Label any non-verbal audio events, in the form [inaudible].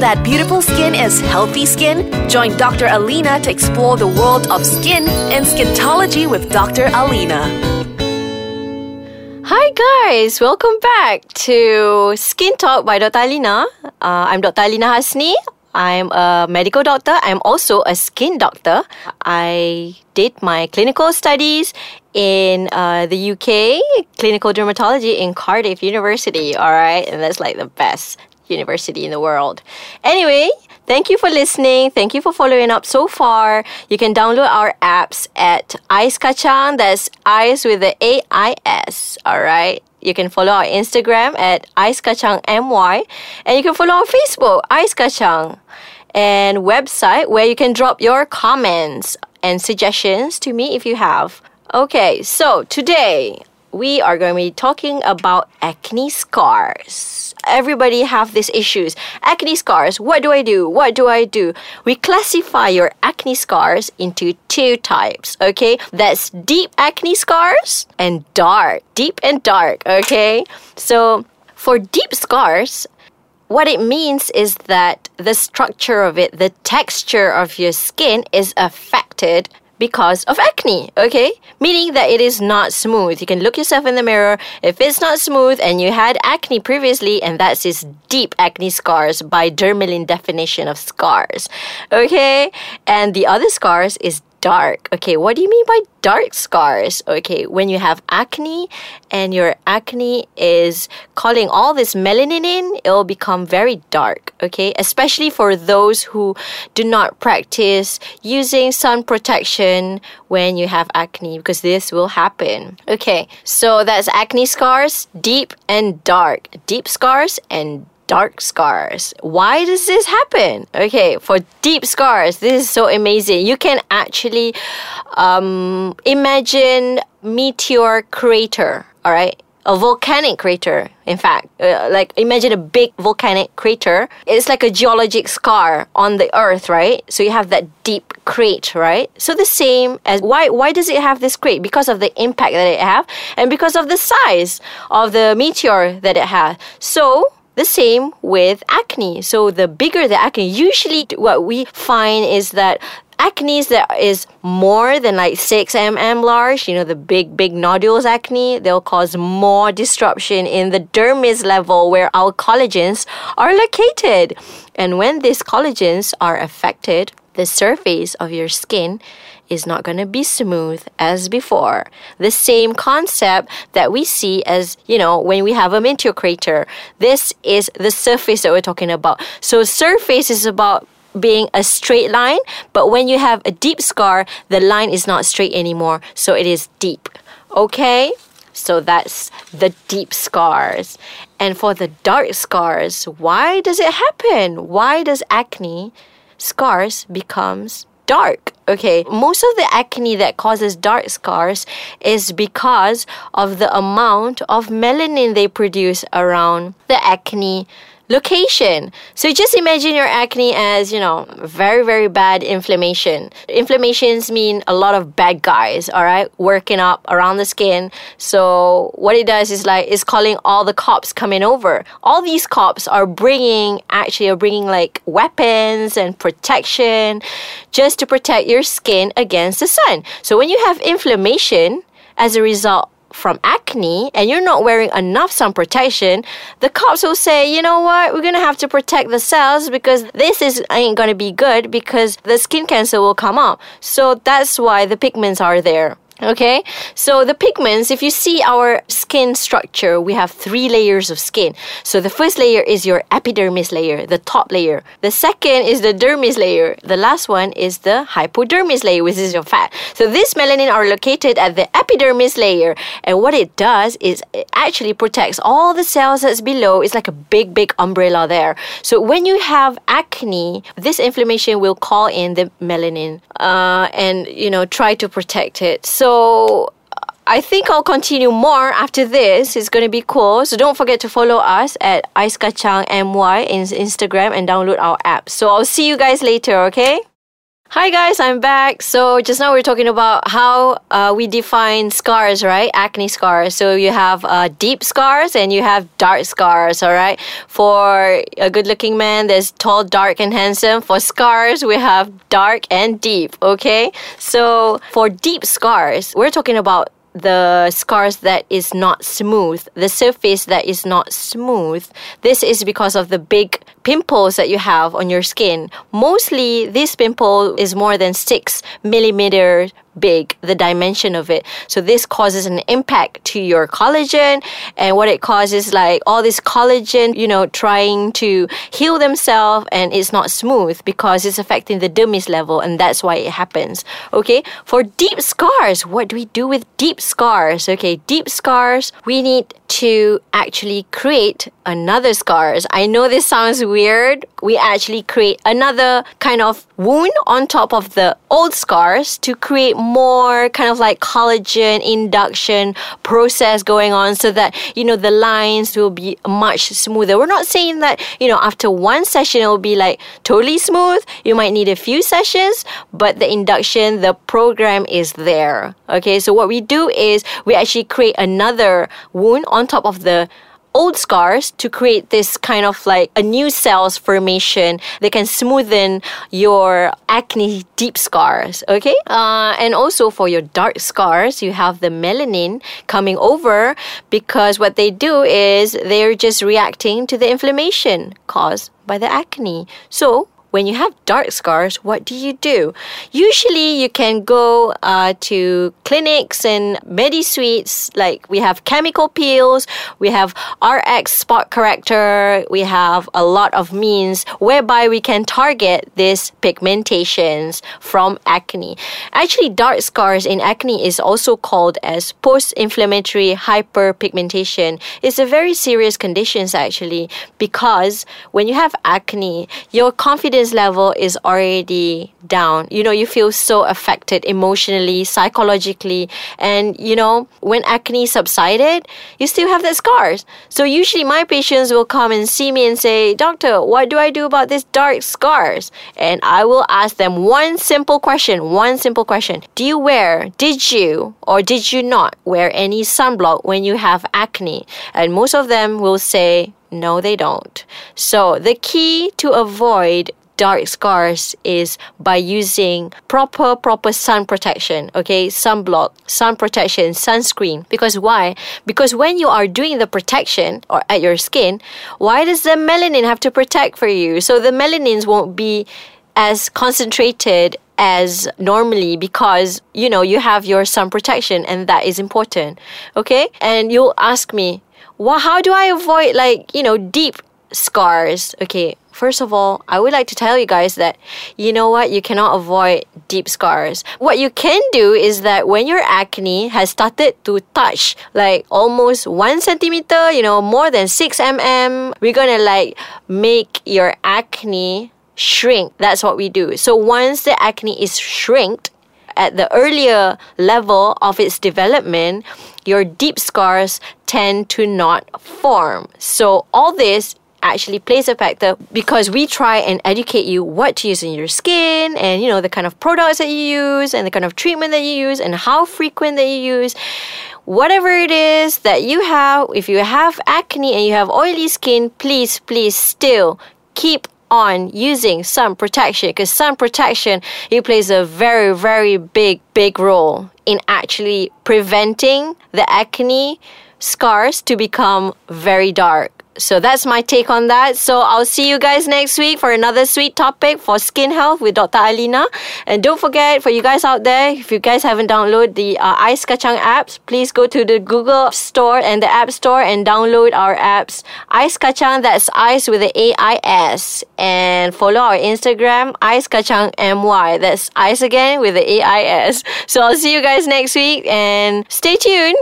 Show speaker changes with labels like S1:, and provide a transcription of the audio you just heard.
S1: that beautiful skin is healthy skin? Join Dr. Alina to explore the world of skin and skintology with Dr. Alina.
S2: Hi guys, welcome back to Skin Talk by Dr. Alina. Uh, I'm Dr. Alina Hasni. I'm a medical doctor. I'm also a skin doctor. I did my clinical studies in uh, the UK, clinical dermatology in Cardiff University. All right, and that's like the best university in the world. Anyway, thank you for listening. Thank you for following up so far. You can download our apps at Ais Kacang. That's Ice with the A I S. All right. You can follow our Instagram at Ais Kacang MY. And you can follow our Facebook, Ais Kacang. And website where you can drop your comments and suggestions to me if you have. Okay, so today we are going to be talking about acne scars. Everybody have these issues. Acne scars. What do I do? What do I do? We classify your acne scars into two types, okay? That's deep acne scars and dark. Deep and dark, okay? So, for deep scars, what it means is that the structure of it, the texture of your skin is affected because of acne, okay? Meaning that it is not smooth. You can look yourself in the mirror. If it's not smooth and you had acne previously, and that's this deep acne scars by Dermalin definition of scars, okay? And the other scars is dark. Okay, what do you mean by dark scars? Okay, when you have acne and your acne is calling all this melanin in, it will become very dark. Okay, especially for those who do not practice using sun protection when you have acne, because this will happen. Okay, so that's acne scars, deep and dark. Deep scars and dark scars. Why does this happen? Okay, for deep scars, this is so amazing. You can actually um, imagine meteor crater. All right, a volcanic crater. In fact, uh, like imagine a big volcanic crater. It's like a geologic scar on the earth, right? So you have that deep crate, right? So the same as why why does it have this crate? Because of the impact that it have and because of the size of the meteor that it has. So the same with acne. So the bigger the acne, usually what we find is that acne that is more than like 6 mm large, you know, the big, big nodules acne, they'll cause more disruption in the dermis level where our collagens are located. And when these collagens are affected, the surface of your skin is not going to be smooth as before. The same concept that we see as, you know, when we have a meteor crater. This is the surface that we're talking about. So surface is about being a straight line, but when you have a deep scar, the line is not straight anymore, so it is deep. Okay? So that's the deep scars. And for the dark scars, why does it happen? Why does acne scars becomes dark. Okay, most of the acne that causes dark scars is because of the amount of melanin they produce around the acne location. So just imagine your acne as, you know, very, very bad inflammation. Inflammations mean a lot of bad guys, all right, working up around the skin. So what it does is like, it's calling all the cops coming over. All these cops are bringing, actually are bringing like weapons and protection just to protect your skin against the sun. So when you have inflammation, as a result from acne and you're not wearing enough sun protection, the cops will say, you know what, we're gonna have to protect the cells because this is ain't gonna be good because the skin cancer will come up. So that's why the pigments are there. Okay, so the pigments, if you see our skin structure, we have three layers of skin. So the first layer is your epidermis layer, the top layer. The second is the dermis layer. The last one is the hypodermis layer, which is your fat. So this melanin are located at the epidermis layer. And what it does is it actually protects all the cells that's below. It's like a big, big umbrella there. So when you have acne, this inflammation will call in the melanin uh, and, you know, try to protect it. So so uh, I think I'll continue more after this. It's going to be cool. So don't forget to follow us at Ais Kacang MY in Instagram and download our app. So I'll see you guys later, okay? Hi guys, I'm back. So just now we are talking about how uh, we define scars, right? Acne scars. So you have uh, deep scars and you have dark scars, all right? For a good-looking man, there's tall, dark, and handsome. For scars, we have dark and deep, okay? So for deep scars, we're talking about the scars that is not smooth, the surface that is not smooth. This is because of the big pimples that you have on your skin. Mostly, this pimple is more than six millimeter big, the dimension of it. So this causes an impact to your collagen and what it causes like all this collagen, you know, trying to heal themselves and it's not smooth because it's affecting the dermis level and that's why it happens. Okay. For deep scars, what do we do with deep scars? Okay. Deep scars, we need to actually create another scars. I know this sounds weird. We actually create another kind of wound on top of the old scars to create more kind of like collagen induction process going on so that you know the lines will be much smoother. We're not saying that you know after one session it will be like totally smooth. You might need a few sessions, but the induction, the program is there. Okay, so what we do is we actually create another wound on top of the old scars to create this kind of like a new cells formation that can smoothen your acne deep scars okay? Uh, and also for your dark scars you have the melanin coming over because what they do is they're just reacting to the inflammation caused by the acne. So when you have dark scars, what do you do? Usually, you can go uh, to clinics and medi suites. Like we have chemical peels, we have RX spot corrector, we have a lot of means whereby we can target these pigmentations from acne. Actually, dark scars in acne is also called as post-inflammatory hyperpigmentation. It's a very serious condition actually because when you have acne, your confidence confidence level is already down. You know, you feel so affected emotionally, psychologically. And, you know, when acne subsided, you still have the scars. So usually my patients will come and see me and say, Doctor, what do I do about these dark scars? And I will ask them one simple question, one simple question. Do you wear, did you or did you not wear any sunblock when you have acne? And most of them will say, no, they don't. So the key to avoid dark scars is by using proper proper sun protection okay? Sunblock sun protection sunscreen. Because why? Because when you are doing the protection or at your skin why does the melanin have to protect for you? So the melanins won't be as concentrated as normally because you know you have your sun protection and that is important okay? And you'll ask me well how do i avoid like you know deep scars okay First of all, I would like to tell you guys that you know what, you cannot avoid deep scars. What you can do is that when your acne has started to touch like almost one centimeter, you know, more than six mm, we're gonna like make your acne shrink. That's what we do. So once the acne is shrinked, at the earlier level of its development, your deep scars tend to not form. So all this actually plays a factor because we try and educate you what to use in your skin and you know the kind of products that you use and the kind of treatment that you use and how frequent that you use whatever it is that you have if you have acne and you have oily skin please please still keep on using sun protection because sun protection it plays a very very big big role in actually preventing the acne scars to become very dark so that's my take on that. So I'll see you guys next week for another sweet topic for skin health with Dr. Alina. And don't forget, for you guys out there, if you guys haven't downloaded the uh, Ais Kacang apps, please go to the Google Store and the App Store and download our apps. Ais Kacang, that's Ice with the A-I-S. And follow our Instagram, Ais Kacang M-Y. That's Ice again with the A-I-S. [laughs] So I'll see you guys next week and stay tuned.